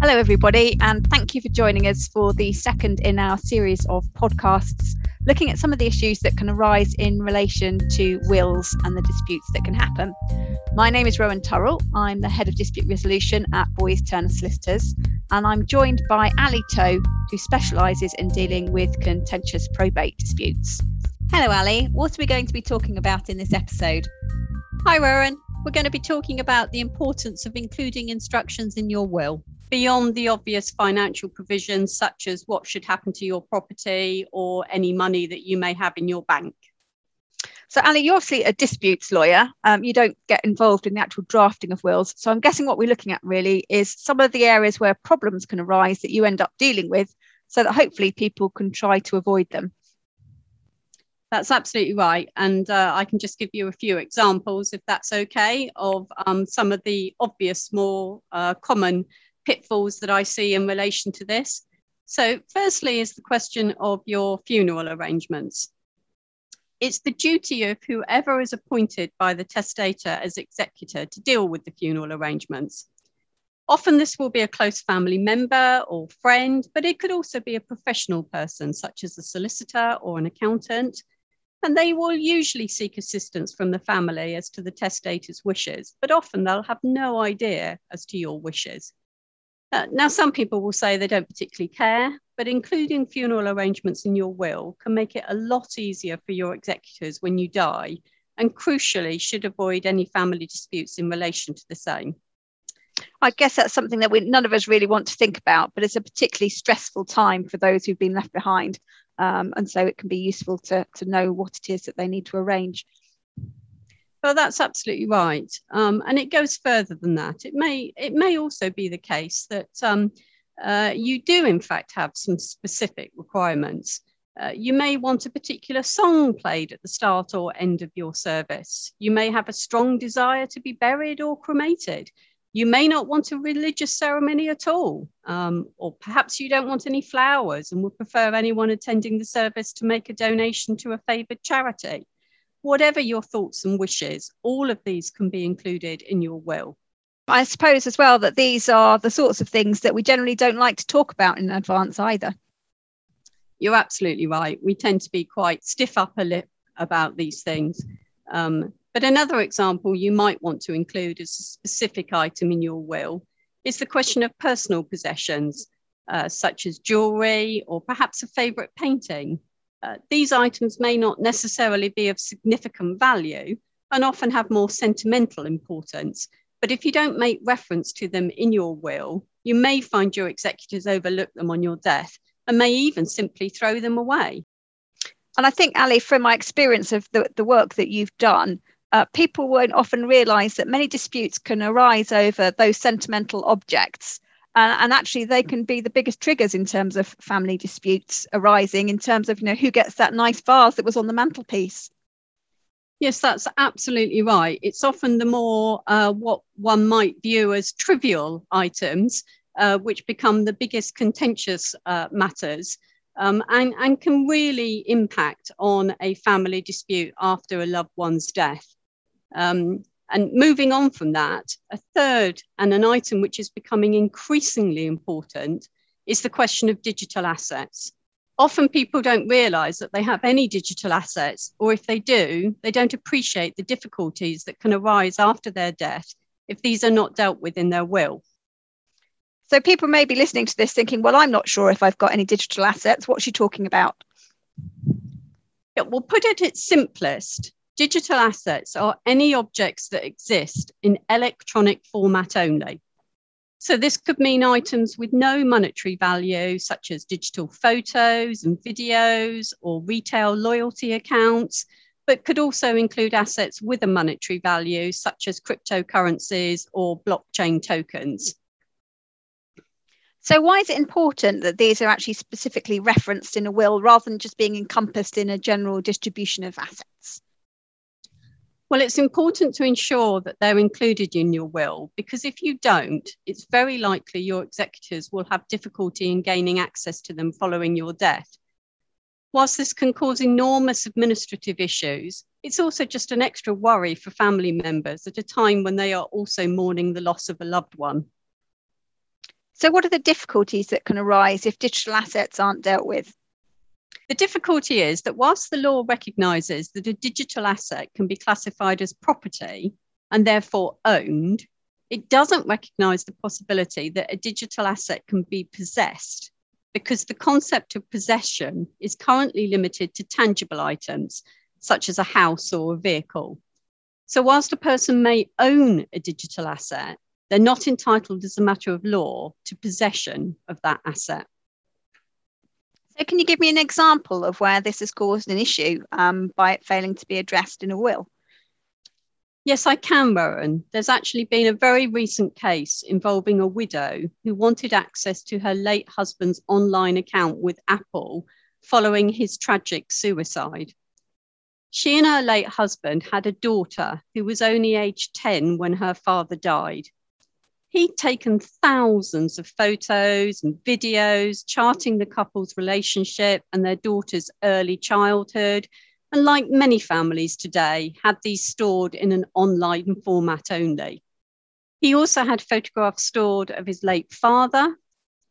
Hello, everybody, and thank you for joining us for the second in our series of podcasts looking at some of the issues that can arise in relation to wills and the disputes that can happen. My name is Rowan Turrall. I'm the head of dispute resolution at Boyes Turner Solicitors, and I'm joined by Ally Tow, who specialises in dealing with contentious probate disputes. Hello, Ally. What are we going to be talking about in this episode? Hi, Rowan. We're going to be talking about the importance of including instructions in your will beyond the obvious financial provisions, such as what should happen to your property or any money that you may have in your bank. So, Ally, you're obviously a disputes lawyer. Um, you don't get involved in the actual drafting of wills. So, I'm guessing what we're looking at really is some of the areas where problems can arise that you end up dealing with so that hopefully people can try to avoid them. That's absolutely right. And uh, I can just give you a few examples, if that's okay, of um, some of the obvious, more uh, common pitfalls that I see in relation to this. So, firstly, is the question of your funeral arrangements. It's the duty of whoever is appointed by the testator as executor to deal with the funeral arrangements. Often, this will be a close family member or friend, but it could also be a professional person, such as a solicitor or an accountant. And they will usually seek assistance from the family as to the testator's wishes, but often they'll have no idea as to your wishes. Uh, now, some people will say they don't particularly care, but including funeral arrangements in your will can make it a lot easier for your executors when you die, and crucially, should avoid any family disputes in relation to the same. I guess that's something that we none of us really want to think about, but it's a particularly stressful time for those who've been left behind. Um, and so it can be useful to, to know what it is that they need to arrange. Well, that's absolutely right, um, and it goes further than that. It may it may also be the case that um, uh, you do in fact have some specific requirements. Uh, you may want a particular song played at the start or end of your service. You may have a strong desire to be buried or cremated. You may not want a religious ceremony at all, um, or perhaps you don't want any flowers and would prefer anyone attending the service to make a donation to a favoured charity whatever your thoughts and wishes, all of these can be included in your will. I suppose as well that these are the sorts of things that we generally don't like to talk about in advance either. You're absolutely right. We tend to be quite stiff upper lip about these things. Um, but another example you might want to include as a specific item in your will is the question of personal possessions, uh, such as jewelry or perhaps a favourite painting. Uh, these items may not necessarily be of significant value and often have more sentimental importance. But if you don't make reference to them in your will, you may find your executors overlook them on your death and may even simply throw them away. And I think, Ally, from my experience of the, the work that you've done, uh, people won't often realize that many disputes can arise over those sentimental objects and, and actually they can be the biggest triggers in terms of family disputes arising in terms of you know who gets that nice vase that was on the mantelpiece Yes, that's absolutely right. It's often the more uh, what one might view as trivial items, uh, which become the biggest contentious uh, matters um, and, and can really impact on a family dispute after a loved one's death. Um, and moving on from that, a third and an item which is becoming increasingly important is the question of digital assets. Often people don't realize that they have any digital assets, or if they do, they don't appreciate the difficulties that can arise after their death if these are not dealt with in their will. So people may be listening to this thinking, well, I'm not sure if I've got any digital assets. What's she talking about? Yeah, well, put it at its simplest, Digital assets are any objects that exist in electronic format only. So, this could mean items with no monetary value, such as digital photos and videos or retail loyalty accounts, but could also include assets with a monetary value, such as cryptocurrencies or blockchain tokens. So, why is it important that these are actually specifically referenced in a will rather than just being encompassed in a general distribution of assets? Well, it's important to ensure that they're included in your will because if you don't, it's very likely your executors will have difficulty in gaining access to them following your death. Whilst this can cause enormous administrative issues, it's also just an extra worry for family members at a time when they are also mourning the loss of a loved one. So, what are the difficulties that can arise if digital assets aren't dealt with? The difficulty is that whilst the law recognises that a digital asset can be classified as property and therefore owned, it doesn't recognise the possibility that a digital asset can be possessed because the concept of possession is currently limited to tangible items such as a house or a vehicle. So, whilst a person may own a digital asset, they're not entitled as a matter of law to possession of that asset. So, can you give me an example of where this has caused an issue um, by it failing to be addressed in a will? Yes, I can, Rowan. There's actually been a very recent case involving a widow who wanted access to her late husband's online account with Apple following his tragic suicide. She and her late husband had a daughter who was only aged 10 when her father died. He'd taken thousands of photos and videos charting the couple's relationship and their daughter's early childhood. And like many families today, had these stored in an online format only. He also had photographs stored of his late father.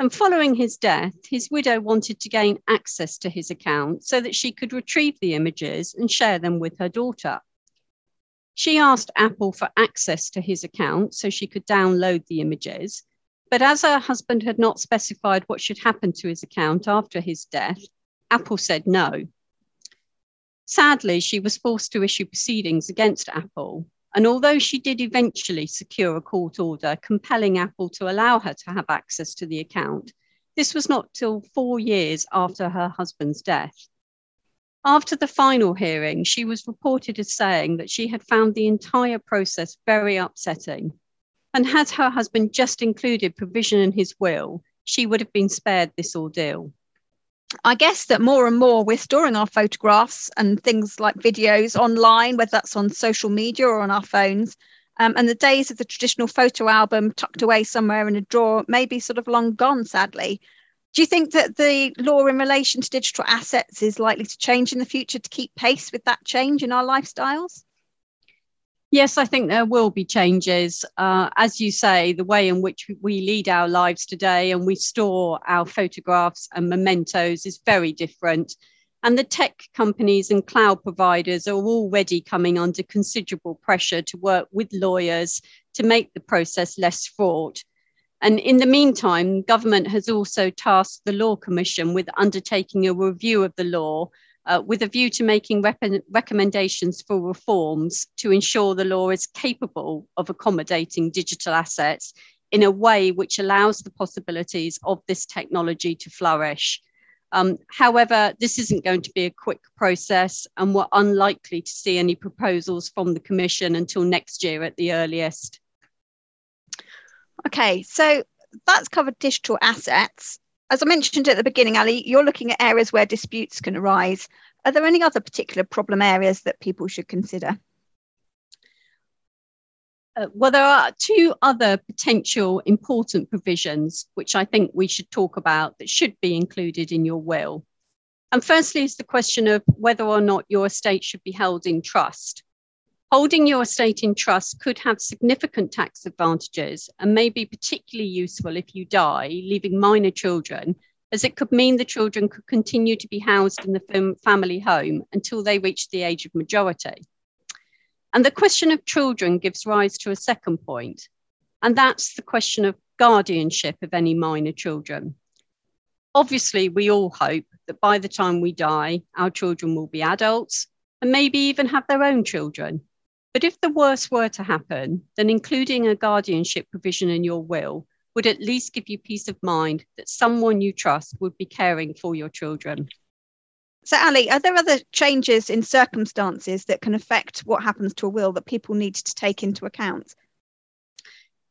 And following his death, his widow wanted to gain access to his account so that she could retrieve the images and share them with her daughter. She asked Apple for access to his account so she could download the images. But as her husband had not specified what should happen to his account after his death, Apple said no. Sadly, she was forced to issue proceedings against Apple. And although she did eventually secure a court order compelling Apple to allow her to have access to the account, this was not till four years after her husband's death. After the final hearing, she was reported as saying that she had found the entire process very upsetting. And had her husband just included provision in his will, she would have been spared this ordeal. I guess that more and more we're storing our photographs and things like videos online, whether that's on social media or on our phones. Um, and the days of the traditional photo album tucked away somewhere in a drawer may be sort of long gone, sadly. Do you think that the law in relation to digital assets is likely to change in the future to keep pace with that change in our lifestyles? Yes, I think there will be changes. Uh, as you say, the way in which we lead our lives today and we store our photographs and mementos is very different. And the tech companies and cloud providers are already coming under considerable pressure to work with lawyers to make the process less fraught and in the meantime, government has also tasked the Law Commission with undertaking a review of the law uh, with a view to making recommendations for reforms to ensure the law is capable of accommodating digital assets in a way which allows the possibilities of this technology to flourish. Um, however, this isn't going to be a quick process, and we're unlikely to see any proposals from the Commission until next year at the earliest. Okay, so that's covered digital assets. As I mentioned at the beginning, Ally, you're looking at areas where disputes can arise. Are there any other particular problem areas that people should consider? Uh, well, there are two other potential important provisions which I think we should talk about that should be included in your will. And firstly, is the question of whether or not your estate should be held in trust. Holding your estate in trust could have significant tax advantages and may be particularly useful if you die, leaving minor children, as it could mean the children could continue to be housed in the family home until they reach the age of majority. And the question of children gives rise to a second point, and that's the question of guardianship of any minor children. Obviously, we all hope that by the time we die, our children will be adults and maybe even have their own children. But if the worst were to happen, then including a guardianship provision in your will would at least give you peace of mind that someone you trust would be caring for your children. So, Ally, are there other changes in circumstances that can affect what happens to a will that people need to take into account?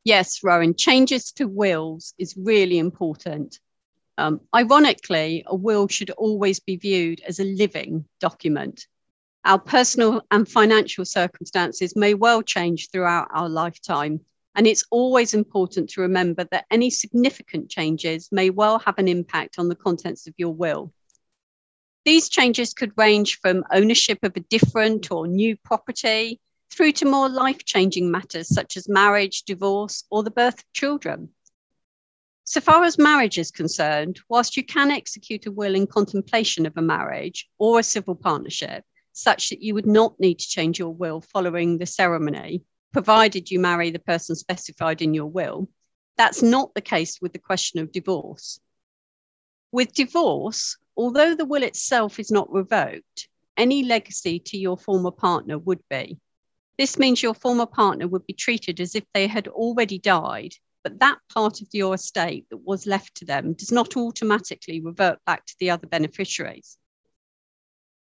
Yes, Rowan, changes to wills is really important. Um, ironically, a will should always be viewed as a living document. Our personal and financial circumstances may well change throughout our lifetime. And it's always important to remember that any significant changes may well have an impact on the contents of your will. These changes could range from ownership of a different or new property through to more life changing matters such as marriage, divorce, or the birth of children. So far as marriage is concerned, whilst you can execute a will in contemplation of a marriage or a civil partnership, such that you would not need to change your will following the ceremony, provided you marry the person specified in your will, that's not the case with the question of divorce. With divorce, although the will itself is not revoked, any legacy to your former partner would be. This means your former partner would be treated as if they had already died, but that part of your estate that was left to them does not automatically revert back to the other beneficiaries.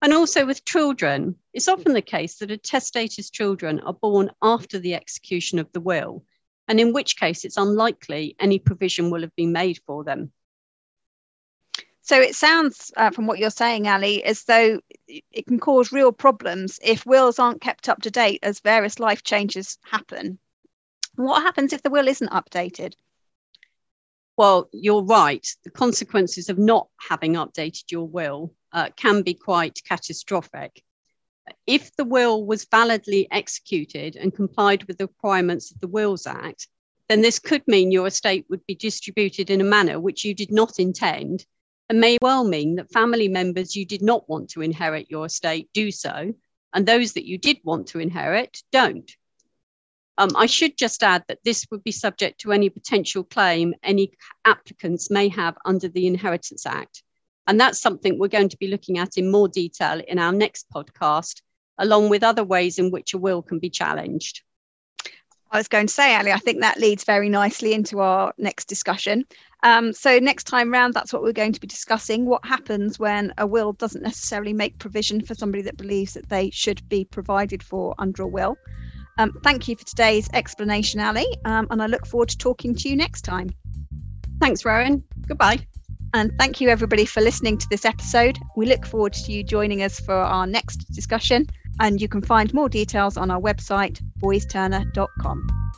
And also with children, it's often the case that a testator's children are born after the execution of the will, and in which case it's unlikely any provision will have been made for them. So it sounds uh, from what you're saying, Ally, as though it can cause real problems if wills aren't kept up to date as various life changes happen. What happens if the will isn't updated? Well, you're right. The consequences of not having updated your will uh, can be quite catastrophic. If the will was validly executed and complied with the requirements of the Wills Act, then this could mean your estate would be distributed in a manner which you did not intend and may well mean that family members you did not want to inherit your estate do so, and those that you did want to inherit don't. Um, I should just add that this would be subject to any potential claim any applicants may have under the Inheritance Act. And that's something we're going to be looking at in more detail in our next podcast, along with other ways in which a will can be challenged. I was going to say, Ally, I think that leads very nicely into our next discussion. Um, so, next time round, that's what we're going to be discussing what happens when a will doesn't necessarily make provision for somebody that believes that they should be provided for under a will. Um, thank you for today's explanation, Ally, um, and I look forward to talking to you next time. Thanks, Rowan. Goodbye. And thank you, everybody, for listening to this episode. We look forward to you joining us for our next discussion and you can find more details on our website, boyesturner.com.